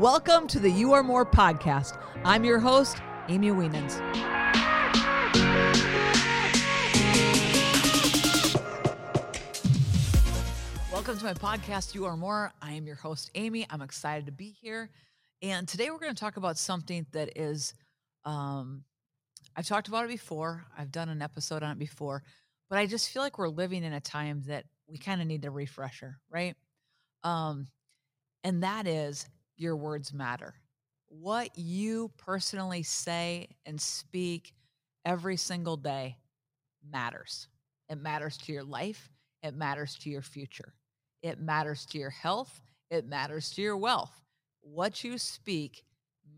Welcome to the You Are More podcast. I'm your host, Amy Wienans. Welcome to my podcast, You Are More. I am your host, Amy. I'm excited to be here. And today we're going to talk about something that is, um, I've talked about it before, I've done an episode on it before, but I just feel like we're living in a time that we kind of need a refresher, right? Um, and that is your words matter. What you personally say and speak every single day matters. It matters to your life, it matters to your future, it matters to your health, it matters to your wealth. What you speak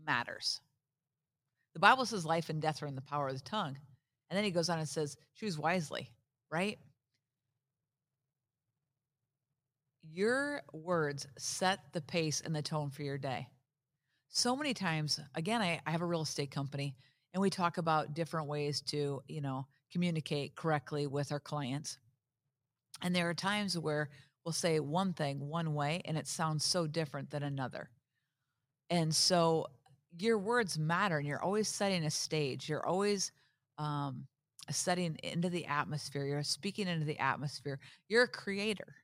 matters. The Bible says life and death are in the power of the tongue. And then he goes on and says, choose wisely, right? Your words set the pace and the tone for your day. So many times, again, I, I have a real estate company and we talk about different ways to, you know, communicate correctly with our clients. And there are times where we'll say one thing one way and it sounds so different than another. And so your words matter and you're always setting a stage. You're always um, setting into the atmosphere. You're speaking into the atmosphere. You're a creator.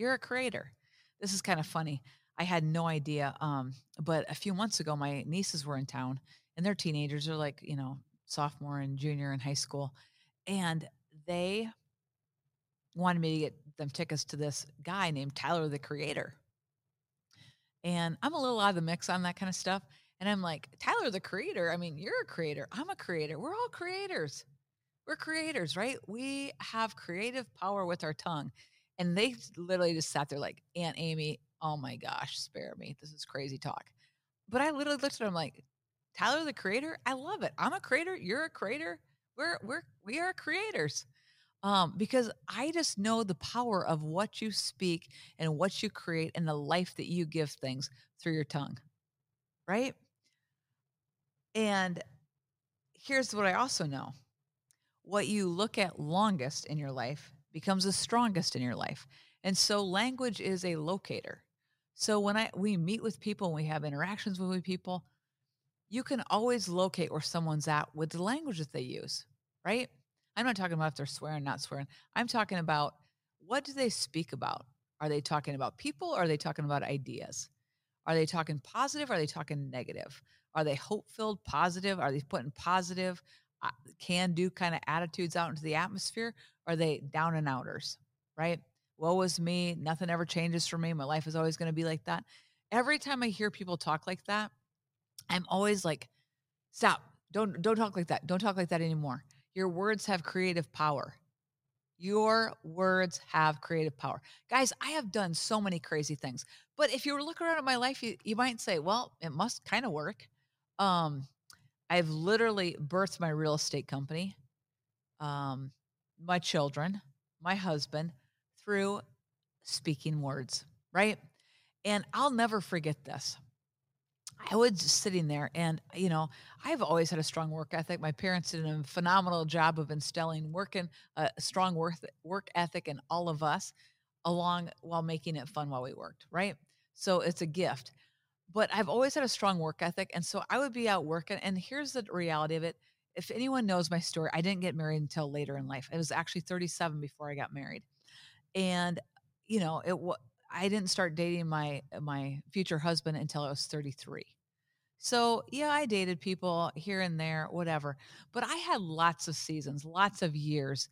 You're a creator. This is kind of funny. I had no idea. Um, but a few months ago, my nieces were in town and they're teenagers. They're like, you know, sophomore and junior in high school. And they wanted me to get them tickets to this guy named Tyler the Creator. And I'm a little out of the mix on that kind of stuff. And I'm like, Tyler the Creator, I mean, you're a creator. I'm a creator. We're all creators. We're creators, right? We have creative power with our tongue. And they literally just sat there like, Aunt Amy, oh my gosh, spare me. This is crazy talk. But I literally looked at him like, Tyler the creator, I love it. I'm a creator, you're a creator. We're we're we are creators. Um, because I just know the power of what you speak and what you create and the life that you give things through your tongue. Right? And here's what I also know. What you look at longest in your life becomes the strongest in your life. And so language is a locator. So when I we meet with people, and we have interactions with people, you can always locate where someone's at with the language that they use, right? I'm not talking about if they're swearing, not swearing. I'm talking about what do they speak about? Are they talking about people or are they talking about ideas? Are they talking positive? Are they talking negative? Are they hope filled, positive? Are they putting positive, uh, can do kind of attitudes out into the atmosphere? Are they down and outers, right? Woe was me. Nothing ever changes for me. My life is always going to be like that. Every time I hear people talk like that, I'm always like, stop. Don't don't talk like that. Don't talk like that anymore. Your words have creative power. Your words have creative power. Guys, I have done so many crazy things. But if you were looking around at my life, you, you might say, well, it must kind of work. Um, I've literally birthed my real estate company. Um, my children, my husband, through speaking words, right? And I'll never forget this. I was sitting there, and you know, I've always had a strong work ethic. My parents did a phenomenal job of instilling working a uh, strong work work ethic in all of us, along while making it fun while we worked. Right, so it's a gift. But I've always had a strong work ethic, and so I would be out working. And here's the reality of it: if anyone knows my story, I didn't get married until later in life. It was actually 37 before I got married. And you know, it was I didn't start dating my my future husband until I was 33. So, yeah, I dated people here and there, whatever. But I had lots of seasons, lots of years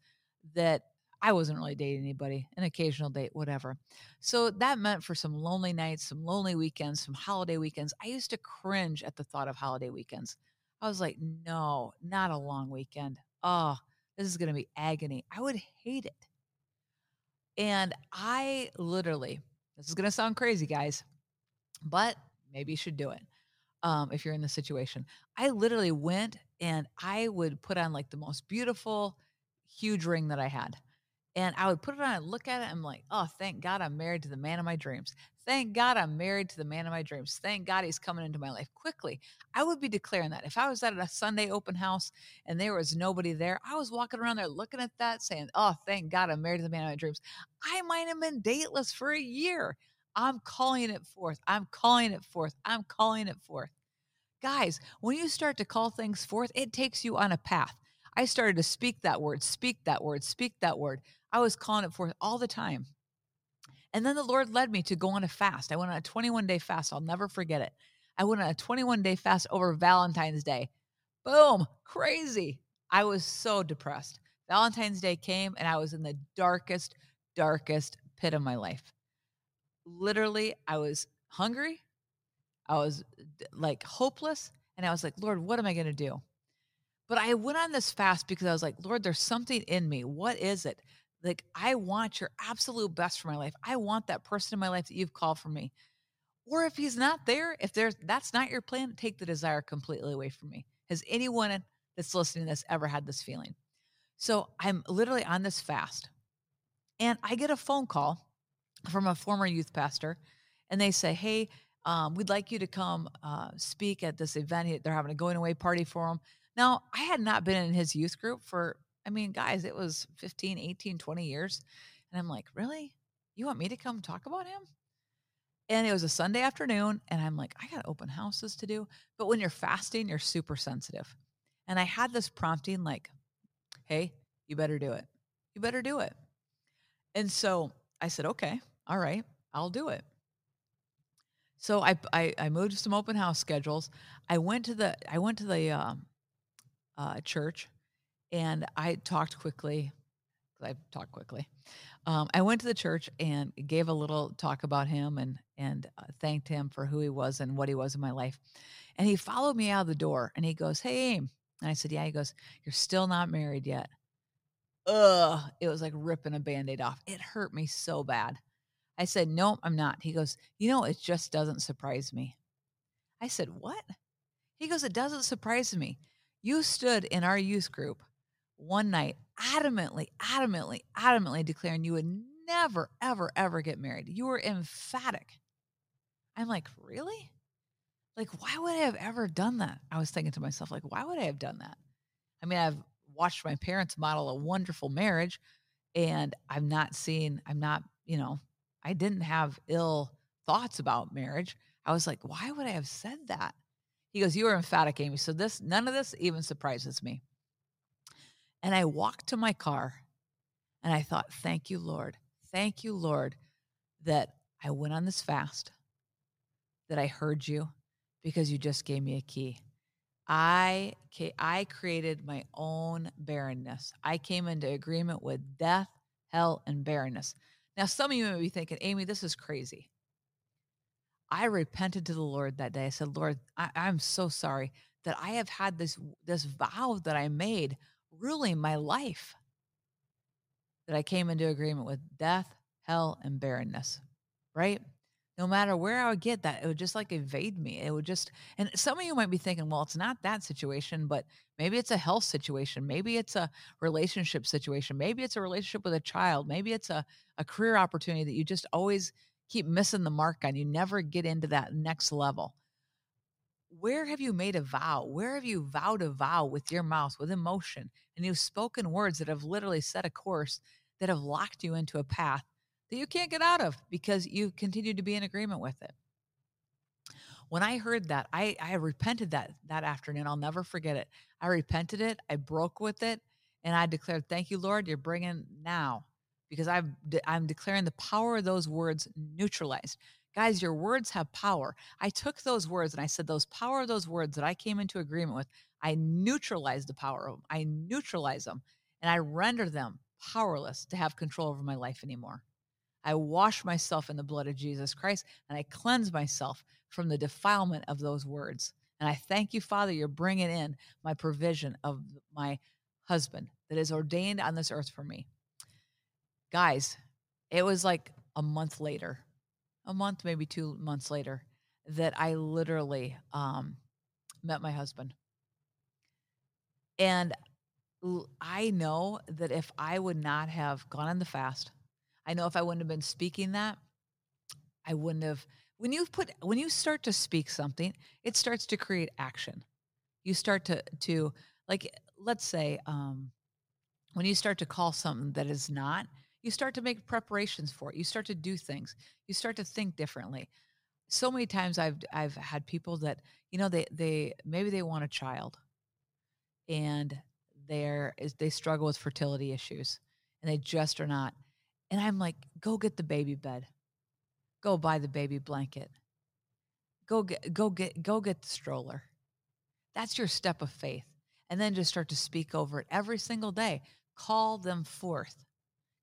that I wasn't really dating anybody, an occasional date, whatever. So that meant for some lonely nights, some lonely weekends, some holiday weekends. I used to cringe at the thought of holiday weekends. I was like, no, not a long weekend. Oh, this is going to be agony. I would hate it. And I literally, this is going to sound crazy, guys, but maybe you should do it um, if you're in the situation. I literally went and I would put on like the most beautiful, huge ring that I had. And I would put it on and look at it. I'm like, oh, thank God I'm married to the man of my dreams. Thank God I'm married to the man of my dreams. Thank God he's coming into my life quickly. I would be declaring that. If I was at a Sunday open house and there was nobody there, I was walking around there looking at that saying, oh, thank God I'm married to the man of my dreams. I might have been dateless for a year. I'm calling it forth. I'm calling it forth. I'm calling it forth. Guys, when you start to call things forth, it takes you on a path. I started to speak that word, speak that word, speak that word. I was calling it forth all the time. And then the Lord led me to go on a fast. I went on a 21 day fast. I'll never forget it. I went on a 21 day fast over Valentine's Day. Boom, crazy. I was so depressed. Valentine's Day came and I was in the darkest, darkest pit of my life. Literally, I was hungry. I was like hopeless. And I was like, Lord, what am I going to do? But I went on this fast because I was like, Lord, there's something in me. What is it? Like, I want your absolute best for my life. I want that person in my life that you've called for me. Or if he's not there, if there's that's not your plan, take the desire completely away from me. Has anyone that's listening to this ever had this feeling? So I'm literally on this fast, and I get a phone call from a former youth pastor, and they say, "Hey, um, we'd like you to come uh, speak at this event. They're having a going away party for him." Now, I had not been in his youth group for, I mean, guys, it was 15, 18, 20 years. And I'm like, really? You want me to come talk about him? And it was a Sunday afternoon. And I'm like, I got open houses to do. But when you're fasting, you're super sensitive. And I had this prompting like, hey, you better do it. You better do it. And so I said, okay, all right, I'll do it. So I, I, I moved some open house schedules. I went to the I went to the um, uh, church, and I talked quickly. I talked quickly. Um, I went to the church and gave a little talk about him and and uh, thanked him for who he was and what he was in my life. And he followed me out of the door and he goes, "Hey, Aim." And I said, "Yeah." He goes, "You're still not married yet." Ugh! It was like ripping a band-aid off. It hurt me so bad. I said, "No, I'm not." He goes, "You know, it just doesn't surprise me." I said, "What?" He goes, "It doesn't surprise me. You stood in our youth group one night, adamantly, adamantly, adamantly declaring you would never, ever, ever get married. You were emphatic. I'm like, really? Like, why would I have ever done that? I was thinking to myself, like, why would I have done that? I mean, I've watched my parents model a wonderful marriage, and I'm not seeing, I'm not, you know, I didn't have ill thoughts about marriage. I was like, why would I have said that? He goes, You are emphatic, Amy. So this none of this even surprises me. And I walked to my car and I thought, Thank you, Lord. Thank you, Lord, that I went on this fast, that I heard you because you just gave me a key. I I created my own barrenness. I came into agreement with death, hell, and barrenness. Now, some of you may be thinking, Amy, this is crazy. I repented to the Lord that day. I said, Lord, I, I'm so sorry that I have had this this vow that I made ruling my life. That I came into agreement with death, hell, and barrenness. Right? No matter where I would get that, it would just like evade me. It would just, and some of you might be thinking, well, it's not that situation, but maybe it's a health situation. Maybe it's a relationship situation. Maybe it's a relationship with a child. Maybe it's a, a career opportunity that you just always keep missing the mark on. You never get into that next level. Where have you made a vow? Where have you vowed a vow with your mouth, with emotion, and you've spoken words that have literally set a course that have locked you into a path that you can't get out of because you continue to be in agreement with it? When I heard that, I, I repented that that afternoon. I'll never forget it. I repented it. I broke with it, and I declared, "Thank you, Lord. You're bringing now because I'm I'm declaring the power of those words neutralized. Guys, your words have power. I took those words and I said those power of those words that I came into agreement with, I neutralize the power of them. I neutralize them and I render them powerless to have control over my life anymore. I wash myself in the blood of Jesus Christ and I cleanse myself from the defilement of those words. And I thank you, Father, you're bringing in my provision of my husband that is ordained on this earth for me guys, it was like a month later, a month, maybe two months later, that I literally um, met my husband. And I know that if I would not have gone on the fast, I know if I wouldn't have been speaking that, I wouldn't have. When you put, when you start to speak something, it starts to create action. You start to, to like, let's say, um, when you start to call something that is not, you start to make preparations for it. You start to do things. You start to think differently. So many times I've I've had people that, you know, they they maybe they want a child and they're they struggle with fertility issues and they just are not. And I'm like, go get the baby bed. Go buy the baby blanket. Go get go get go get the stroller. That's your step of faith. And then just start to speak over it every single day. Call them forth.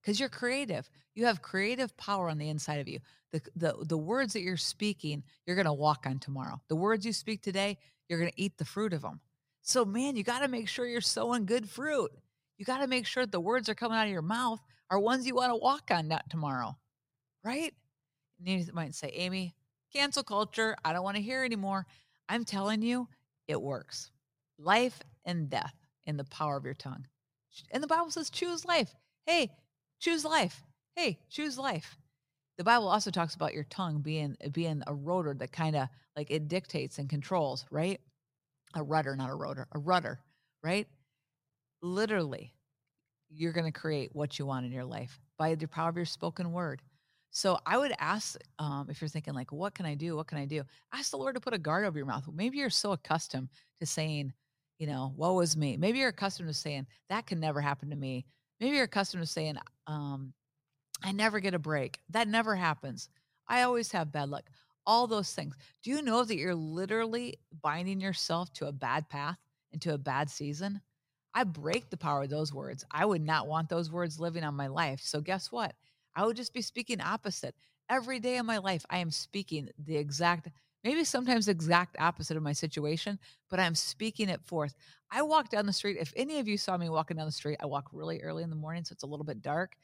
Because you're creative. You have creative power on the inside of you. The, the, the words that you're speaking, you're going to walk on tomorrow. The words you speak today, you're going to eat the fruit of them. So, man, you got to make sure you're sowing good fruit. You got to make sure the words are coming out of your mouth are ones you want to walk on not tomorrow, right? And you might say, Amy, cancel culture. I don't want to hear anymore. I'm telling you, it works. Life and death in the power of your tongue. And the Bible says, choose life. Hey, choose life. Hey, choose life. The Bible also talks about your tongue being being a rotor that kind of like it dictates and controls, right? A rudder, not a rotor, a rudder, right? Literally, you're going to create what you want in your life by the power of your spoken word. So I would ask um, if you're thinking like, what can I do? What can I do? Ask the Lord to put a guard over your mouth. Maybe you're so accustomed to saying, you know, woe is me. Maybe you're accustomed to saying that can never happen to me. Maybe you're accustomed to saying, um, I never get a break. That never happens. I always have bad luck. All those things. Do you know that you're literally binding yourself to a bad path, into a bad season? I break the power of those words. I would not want those words living on my life. So, guess what? I would just be speaking opposite. Every day of my life, I am speaking the exact, maybe sometimes the exact opposite of my situation, but I'm speaking it forth. I walk down the street. If any of you saw me walking down the street, I walk really early in the morning, so it's a little bit dark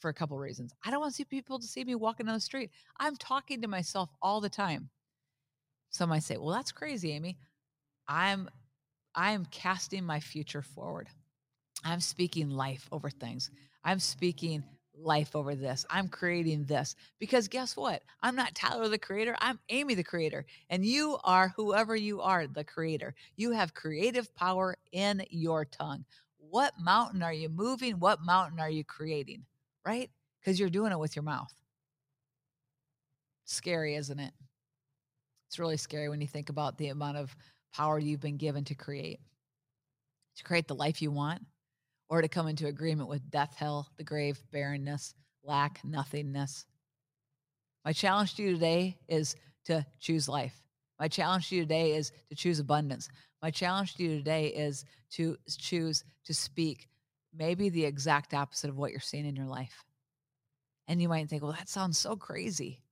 for a couple reasons. I don't want to see people to see me walking down the street. I'm talking to myself all the time. Some might say, "Well, that's crazy, Amy." I'm I'm casting my future forward. I'm speaking life over things. I'm speaking life over this. I'm creating this because guess what? I'm not Tyler the creator. I'm Amy the creator. And you are whoever you are, the creator. You have creative power in your tongue. What mountain are you moving? What mountain are you creating? Right? Because you're doing it with your mouth. Scary, isn't it? It's really scary when you think about the amount of power you've been given to create, to create the life you want or to come into agreement with death, hell, the grave, barrenness, lack, nothingness. My challenge to you today is to choose life. My challenge to you today is to choose abundance. My challenge to you today is to choose to speak maybe the exact opposite of what you're seeing in your life. And you might think, well, that sounds so crazy.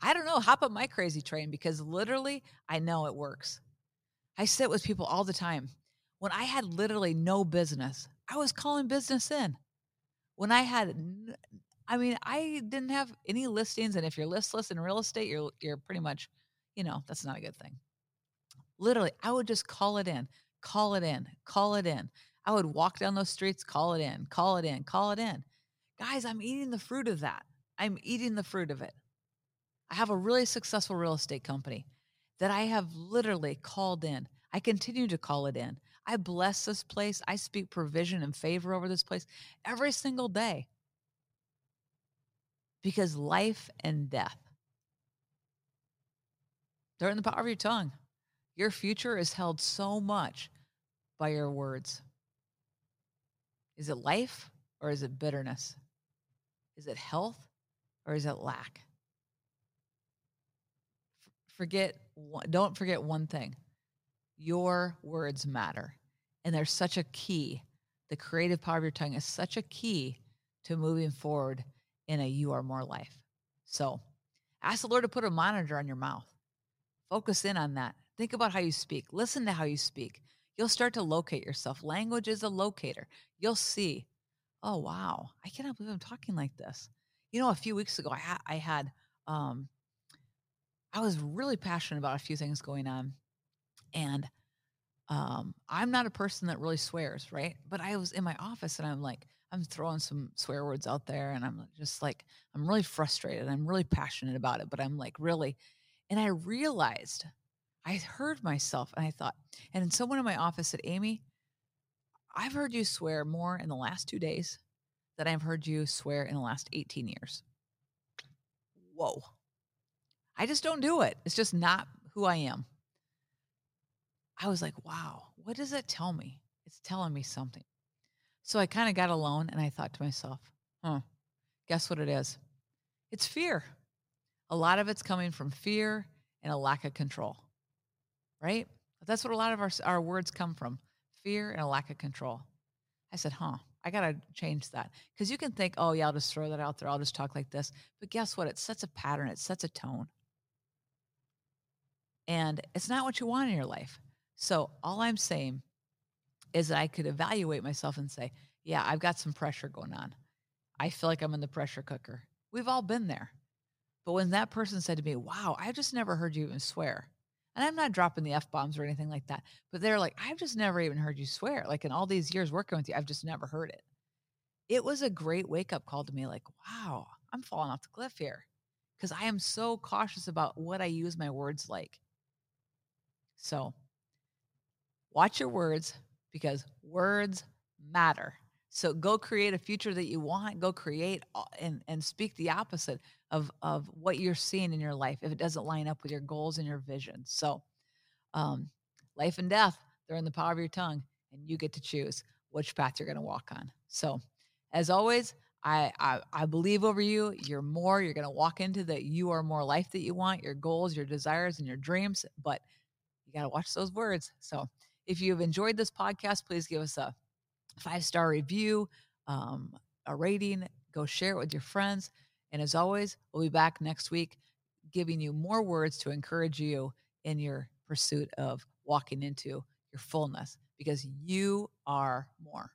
I don't know. Hop on my crazy train because literally I know it works. I sit with people all the time. When I had literally no business, I was calling business in when I had, I mean, I didn't have any listings. And if you're listless in real estate, you're, you're pretty much, you know, that's not a good thing. Literally, I would just call it in, call it in, call it in. I would walk down those streets, call it in, call it in, call it in. Guys, I'm eating the fruit of that. I'm eating the fruit of it. I have a really successful real estate company that I have literally called in. I continue to call it in. I bless this place. I speak provision and favor over this place every single day. Because life and death, they're in the power of your tongue. Your future is held so much by your words. Is it life or is it bitterness? Is it health or is it lack? Forget, don't forget one thing your words matter. And there's such a key. The creative power of your tongue is such a key to moving forward in a you are more life. So ask the Lord to put a monitor on your mouth. Focus in on that. Think about how you speak. Listen to how you speak. You'll start to locate yourself. Language is a locator. You'll see, oh, wow, I cannot believe I'm talking like this. You know, a few weeks ago, I, ha- I had, um, I was really passionate about a few things going on. And um, I'm not a person that really swears, right? But I was in my office and I'm like, I'm throwing some swear words out there and I'm just like, I'm really frustrated. I'm really passionate about it, but I'm like, really. And I realized I heard myself and I thought, and someone in my office said, Amy, I've heard you swear more in the last two days than I've heard you swear in the last 18 years. Whoa. I just don't do it. It's just not who I am. I was like, wow, what does it tell me? It's telling me something. So I kind of got alone and I thought to myself, huh, guess what it is? It's fear. A lot of it's coming from fear and a lack of control, right? That's what a lot of our, our words come from fear and a lack of control. I said, huh, I got to change that. Because you can think, oh, yeah, I'll just throw that out there. I'll just talk like this. But guess what? It sets a pattern, it sets a tone. And it's not what you want in your life. So all I'm saying is that I could evaluate myself and say, yeah, I've got some pressure going on. I feel like I'm in the pressure cooker. We've all been there. But when that person said to me, wow, I've just never heard you even swear. And I'm not dropping the F bombs or anything like that. But they're like, I've just never even heard you swear. Like in all these years working with you, I've just never heard it. It was a great wake up call to me like, wow, I'm falling off the cliff here because I am so cautious about what I use my words like. So watch your words because words matter. So go create a future that you want. Go create and, and speak the opposite of, of what you're seeing in your life if it doesn't line up with your goals and your vision. So, um, life and death, they're in the power of your tongue, and you get to choose which path you're going to walk on. So, as always, I, I, I believe over you. You're more. You're going to walk into that. You are more life that you want, your goals, your desires, and your dreams. But you got to watch those words. So, if you've enjoyed this podcast, please give us a five star review, um, a rating. Go share it with your friends. And as always, we'll be back next week giving you more words to encourage you in your pursuit of walking into your fullness because you are more.